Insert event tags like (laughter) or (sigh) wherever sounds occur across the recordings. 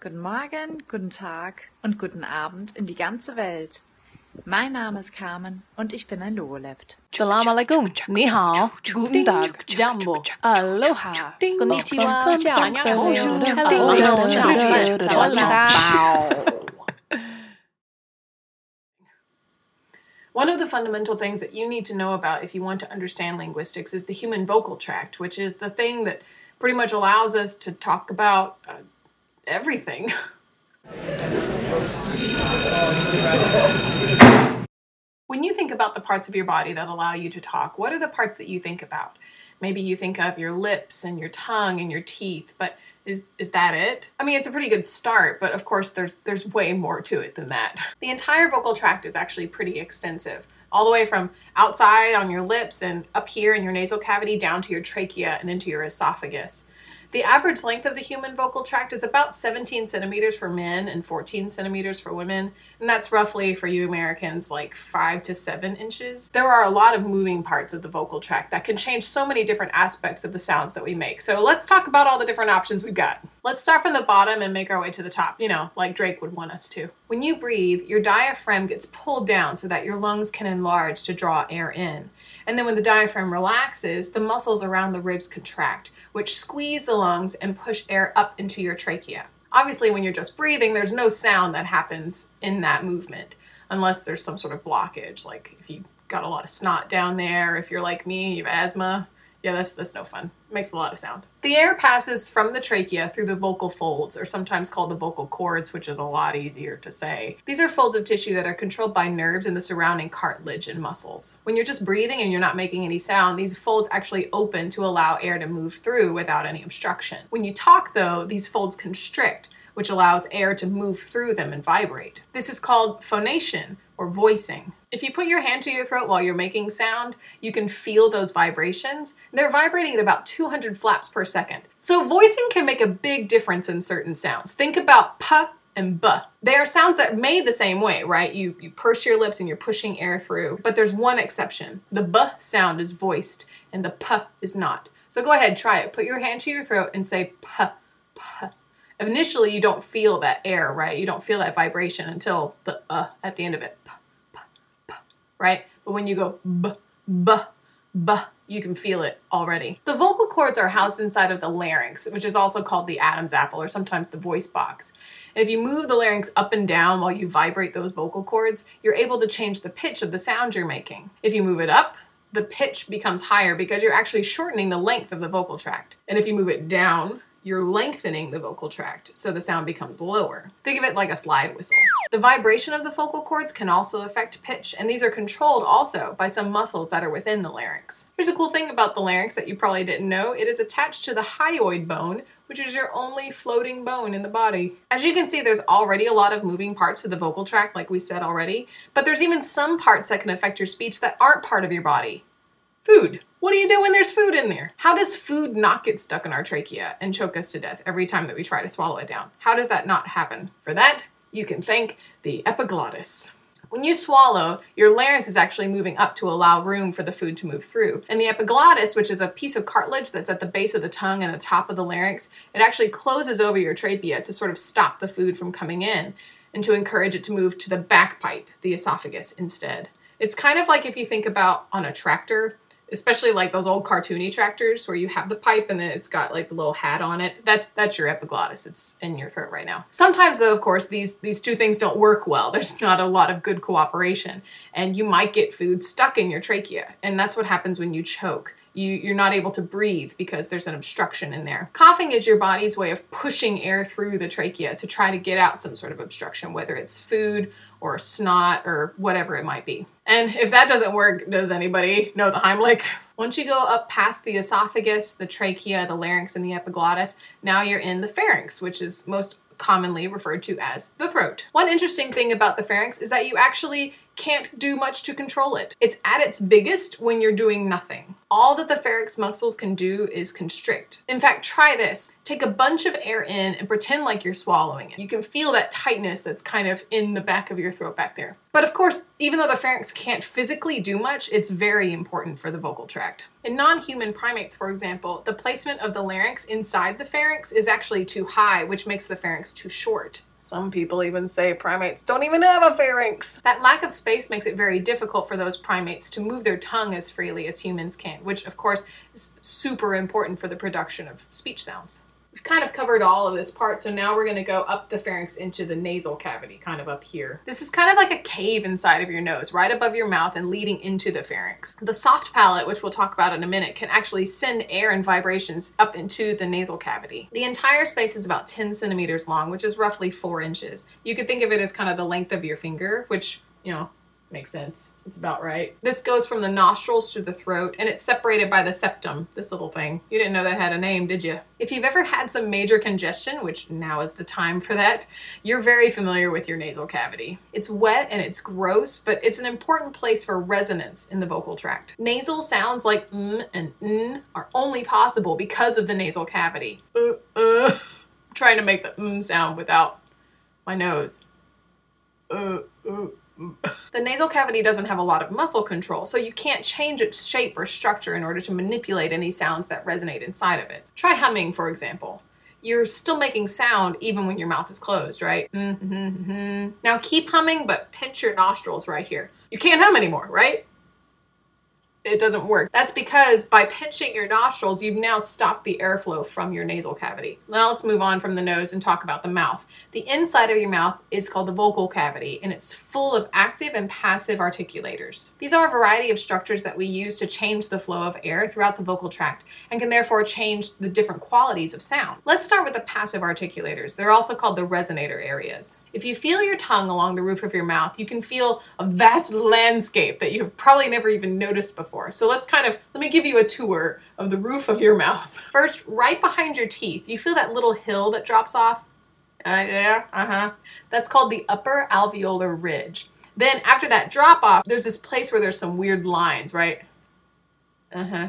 Guten Morgen, guten Tag und guten Abend in die ganze Welt. Mein Name ist Carmen und ich bin ein Logolept. Salam alaikum, ni hao, guten Tag, jambo, aloha, konnichiwa, ciao, annyeonghaseyo, hello, One of the fundamental things that you need to know about if you want to understand linguistics is the human vocal tract, which is the thing that pretty much allows us to talk about uh, everything. (laughs) when you think about the parts of your body that allow you to talk, what are the parts that you think about? Maybe you think of your lips and your tongue and your teeth, but is is that it? I mean, it's a pretty good start, but of course there's there's way more to it than that. (laughs) The entire vocal tract is actually pretty extensive. All the way from outside on your lips and up here in your nasal cavity down to your trachea and into your esophagus. The average length of the human vocal tract is about 17 centimeters for men and 14 centimeters for women, and that's roughly for you Americans like 5 to 7 inches. There are a lot of moving parts of the vocal tract that can change so many different aspects of the sounds that we make. So let's talk about all the different options we've got. Let's start from the bottom and make our way to the top, you know, like Drake would want us to. When you breathe, your diaphragm gets pulled down so that your lungs can enlarge to draw air in. And then when the diaphragm relaxes, the muscles around the ribs contract, which squeeze the lungs and push air up into your trachea. Obviously, when you're just breathing, there's no sound that happens in that movement unless there's some sort of blockage, like if you got a lot of snot down there, if you're like me, you have asthma, yeah, that's that's no fun. It makes a lot of sound. The air passes from the trachea through the vocal folds, or sometimes called the vocal cords, which is a lot easier to say. These are folds of tissue that are controlled by nerves in the surrounding cartilage and muscles. When you're just breathing and you're not making any sound, these folds actually open to allow air to move through without any obstruction. When you talk, though, these folds constrict, which allows air to move through them and vibrate. This is called phonation, or voicing. If you put your hand to your throat while you're making sound, you can feel those vibrations. They're vibrating at about 200 flaps per second. So voicing can make a big difference in certain sounds. Think about p and b. They are sounds that made the same way, right? You you purse your lips and you're pushing air through. But there's one exception. The b sound is voiced and the p is not. So go ahead, try it. Put your hand to your throat and say p p initially you don't feel that air, right? You don't feel that vibration until the uh at the end of it. Right? But when you go b, b, b, you can feel it already. The vocal cords are housed inside of the larynx, which is also called the Adam's apple or sometimes the voice box. If you move the larynx up and down while you vibrate those vocal cords, you're able to change the pitch of the sound you're making. If you move it up, the pitch becomes higher because you're actually shortening the length of the vocal tract. And if you move it down, you're lengthening the vocal tract so the sound becomes lower. Think of it like a slide whistle. The vibration of the vocal cords can also affect pitch, and these are controlled also by some muscles that are within the larynx. Here's a cool thing about the larynx that you probably didn't know. It is attached to the hyoid bone, which is your only floating bone in the body. As you can see, there's already a lot of moving parts to the vocal tract, like we said already, but there's even some parts that can affect your speech that aren't part of your body. Food. What do you do when there's food in there? How does food not get stuck in our trachea and choke us to death every time that we try to swallow it down? How does that not happen? For that, you can thank the epiglottis. When you swallow, your larynx is actually moving up to allow room for the food to move through. And the epiglottis, which is a piece of cartilage that's at the base of the tongue and the top of the larynx, it actually closes over your trachea to sort of stop the food from coming in and to encourage it to move to the back pipe, the esophagus, instead. It's kind of like if you think about on a tractor, especially like those old cartoony tractors where you have the pipe and then it's got like the little hat on it. That that's your epiglottis. It's in your throat right now. Sometimes though, of course, these these two things don't work well. (laughs) There's not a lot of good cooperation and you might get food stuck in your trachea. And that's what happens when you choke. You, you're not able to breathe because there's an obstruction in there. Coughing is your body's way of pushing air through the trachea to try to get out some sort of obstruction, whether it's food or snot or whatever it might be. And if that doesn't work, does anybody know the Heimlich? Once you go up past the esophagus, the trachea, the larynx, and the epiglottis, now you're in the pharynx, which is most commonly referred to as the throat. One interesting thing about the pharynx is that you actually can't do much to control it. It's at its biggest when you're doing nothing. All that the pharynx muscles can do is constrict. In fact, try this. Take a bunch of air in and pretend like you're swallowing it. You can feel that tightness that's kind of in the back of your throat back there. But of course, even though the pharynx can't physically do much, it's very important for the vocal tract. In non human primates, for example, the placement of the larynx inside the pharynx is actually too high, which makes the pharynx too short. Some people even say primates don't even have a pharynx. That lack of space makes it very difficult for those primates to move their tongue as freely as humans can, which of course is super important for the production of speech sounds. We've kind of covered all of this part, so now we're going to go up the pharynx into the nasal cavity, kind of up here. This is kind of like a cave inside of your nose, right above your mouth and leading into the pharynx. The soft palate, which we'll talk about in a minute, can actually send air and vibrations up into the nasal cavity. The entire space is about 10 centimeters long, which is roughly 4 inches. You could think of it as kind of the length of your finger, which, you know, Makes sense. It's about right. This goes from the nostrils to the throat, and it's separated by the septum, this little thing. You didn't know that had a name, did you? If you've ever had some major congestion, which now is the time for that, you're very familiar with your nasal cavity. It's wet and it's gross, but it's an important place for resonance in the vocal tract. Nasal sounds like mm and n are only possible because of the nasal cavity. Uh, uh. I'm trying to make the mm sound without my nose. Uh, uh. The nasal cavity doesn't have a lot of muscle control, so you can't change its shape or structure in order to manipulate any sounds that resonate inside of it. Try humming, for example. You're still making sound even when your mouth is closed, right? Mm-hmm, mm-hmm. Now keep humming, but pinch your nostrils right here. You can't hum anymore, right? It doesn't work. That's because by pinching your nostrils, you've now stopped the airflow from your nasal cavity. Now let's move on from the nose and talk about the mouth. The inside of your mouth is called the vocal cavity, and it's full of active and passive articulators. These are a variety of structures that we use to change the flow of air throughout the vocal tract and can therefore change the different qualities of sound. Let's start with the passive articulators. They're also called the resonator areas. If you feel your tongue along the roof of your mouth, you can feel a vast landscape that you've probably never even noticed before. So let's kind of, let me give you a tour of the roof of your mouth. (laughs) First, right behind your teeth, you feel that little hill that drops off? Uh, yeah, uh-huh. That's called the upper alveolar ridge. Then after that drop off, there's this place where there's some weird lines, right? Uh-huh.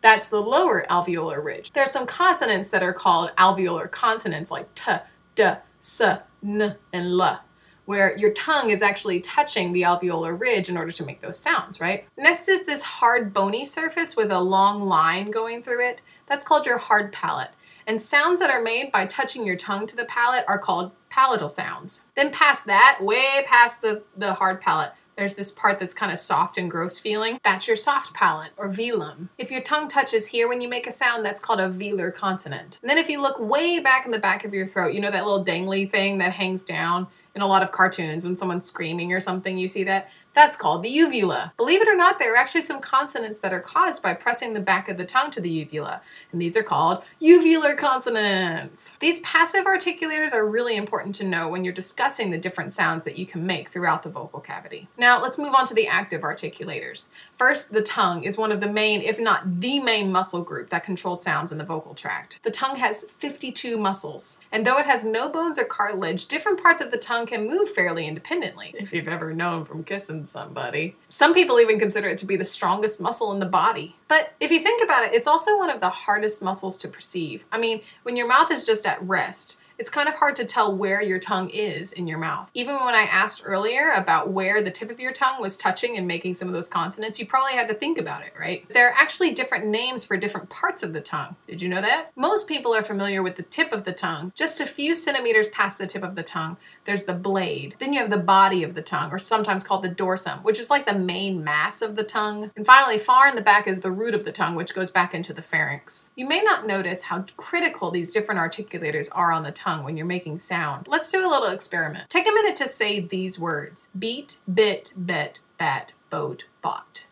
That's the lower alveolar ridge. There's some consonants that are called alveolar consonants like t, d, s, n, and l, where your tongue is actually touching the alveolar ridge in order to make those sounds, right? Next is this hard bony surface with a long line going through it. That's called your hard palate. And sounds that are made by touching your tongue to the palate are called palatal sounds. Then past that, way past the, the hard palate, there's this part that's kind of soft and gross feeling. That's your soft palate or velum. If your tongue touches here when you make a sound, that's called a velar consonant. And then if you look way back in the back of your throat, you know that little dangly thing that hangs down in a lot of cartoons when someone's screaming or something, you see that? That's called the uvula. Believe it or not, there are actually some consonants that are caused by pressing the back of the tongue to the uvula, and these are called uvular consonants. These passive articulators are really important to know when you're discussing the different sounds that you can make throughout the vocal cavity. Now, let's move on to the active articulators. First, the tongue is one of the main, if not the main muscle group that controls sounds in the vocal tract. The tongue has 52 muscles, and though it has no bones or cartilage, different parts of the tongue can move fairly independently. If you've ever known from kissing somebody. Some people even consider it to be the strongest muscle in the body. But if you think about it, it's also one of the hardest muscles to perceive. I mean, when your mouth is just at rest, it's kind of hard to tell where your tongue is in your mouth. Even when I asked earlier about where the tip of your tongue was touching and making some of those consonants, you probably had to think about it, right? There are actually different names for different parts of the tongue. Did you know that? Most people are familiar with the tip of the tongue. Just a few centimeters past the tip of the tongue, there's the blade. Then you have the body of the tongue, or sometimes called the dorsum, which is like the main mass of the tongue. And finally, far in the back is the root of the tongue, which goes back into the pharynx. You may not notice how critical these different articulators are on the tongue tongue when you're making sound. Let's do a little experiment. Take a minute to say these words beat, bit, bet, bat, boat, bot.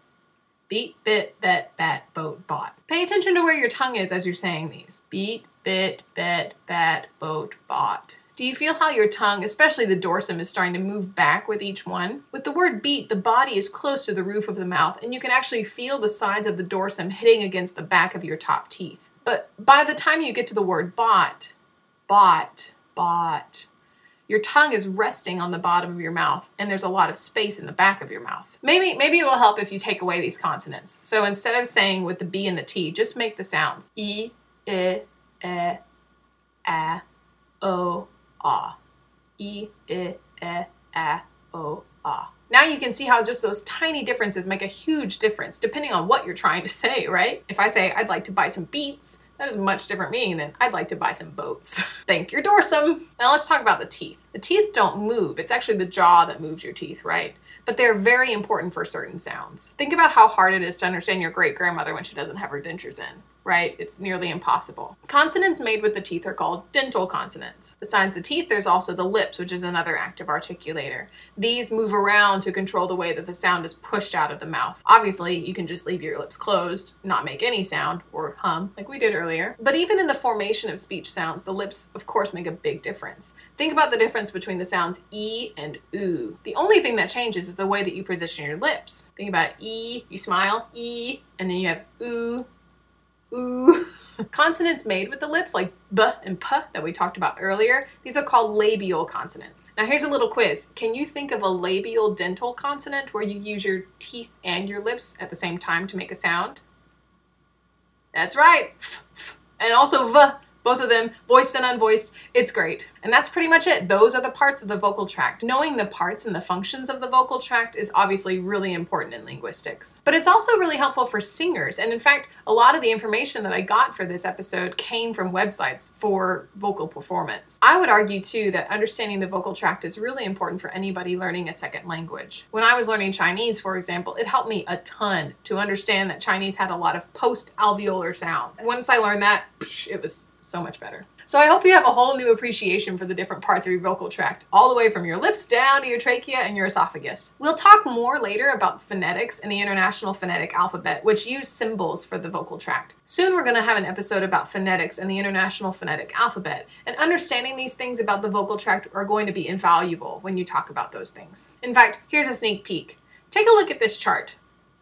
Beat, bit, bet, bat, boat, bot. Pay attention to where your tongue is as you're saying these. Beat, bit, bet, bat, boat, bot. Do you feel how your tongue, especially the dorsum, is starting to move back with each one? With the word beat, the body is close to the roof of the mouth, and you can actually feel the sides of the dorsum hitting against the back of your top teeth. But by the time you get to the word bot, bought, bought. Your tongue is resting on the bottom of your mouth, and there's a lot of space in the back of your mouth. Maybe maybe it will help if you take away these consonants. So instead of saying with the B and the T, just make the sounds e, i, e, a, o, ah. E, I, E, A, O, Ah. Now you can see how just those tiny differences make a huge difference depending on what you're trying to say, right? If I say I'd like to buy some beets, that is much different meaning than I'd like to buy some boats. (laughs) Thank your dorsum. Now let's talk about the teeth. The teeth don't move. It's actually the jaw that moves your teeth, right? But they're very important for certain sounds. Think about how hard it is to understand your great grandmother when she doesn't have her dentures in right? It's nearly impossible. Consonants made with the teeth are called dental consonants. Besides the teeth, there's also the lips, which is another active articulator. These move around to control the way that the sound is pushed out of the mouth. Obviously, you can just leave your lips closed, not make any sound, or hum, like we did earlier. But even in the formation of speech sounds, the lips, of course, make a big difference. Think about the difference between the sounds E and oo. The only thing that changes is the way that you position your lips. Think about E, you smile, E, and then you have oo, ooh. consonants made with the lips, like b and p that we talked about earlier, these are called labial consonants. Now, here's a little quiz. Can you think of a labial dental consonant where you use your teeth and your lips at the same time to make a sound? That's right. And also v both of them, voiced and unvoiced, it's great. And that's pretty much it. Those are the parts of the vocal tract. Knowing the parts and the functions of the vocal tract is obviously really important in linguistics. But it's also really helpful for singers. And in fact, a lot of the information that I got for this episode came from websites for vocal performance. I would argue too that understanding the vocal tract is really important for anybody learning a second language. When I was learning Chinese, for example, it helped me a ton to understand that Chinese had a lot of post alveolar sounds. Once I learned that, it was so much better. So I hope you have a whole new appreciation for the different parts of your vocal tract, all the way from your lips down to your trachea and your esophagus. We'll talk more later about phonetics and the International Phonetic Alphabet, which use symbols for the vocal tract. Soon we're going to have an episode about phonetics and the International Phonetic Alphabet, and understanding these things about the vocal tract are going to be invaluable when you talk about those things. In fact, here's a sneak peek. Take a look at this chart.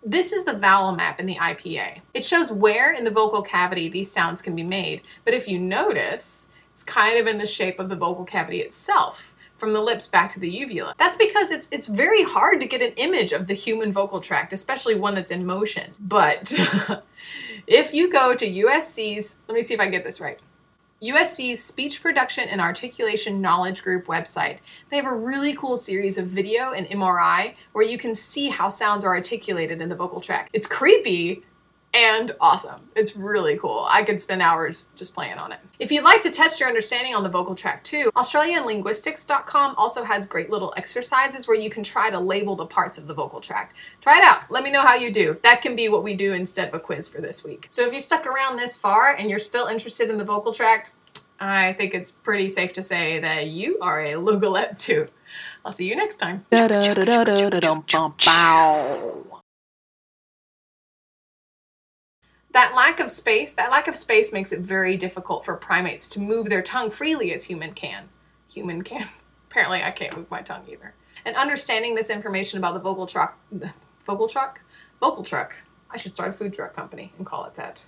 This is the vowel map in the IPA. It shows where in the vocal cavity these sounds can be made, but if you notice, it's kind of in the shape of the vocal cavity itself from the lips back to the uvula. That's because it's it's very hard to get an image of the human vocal tract, especially one that's in motion. But (laughs) if you go to USC's, let me see if I get this right. USC's Speech Production and Articulation Knowledge Group website. They have a really cool series of video and MRI where you can see how sounds are articulated in the vocal tract. It's creepy, and awesome. It's really cool. I could spend hours just playing on it. If you'd like to test your understanding on the vocal tract too, AustralianLinguistics.com also has great little exercises where you can try to label the parts of the vocal tract. Try it out. Let me know how you do. That can be what we do instead of a quiz for this week. So if you stuck around this far and you're still interested in the vocal tract, I think it's pretty safe to say that you are a Logolept too. I'll see you next time. That lack of space, that lack of space makes it very difficult for primates to move their tongue freely as human can. Human can. (laughs) Apparently I can't move my tongue either. And understanding this information about the vocal (laughs) truck, vocal truck? Vocal truck. I should start a food truck company and call it that.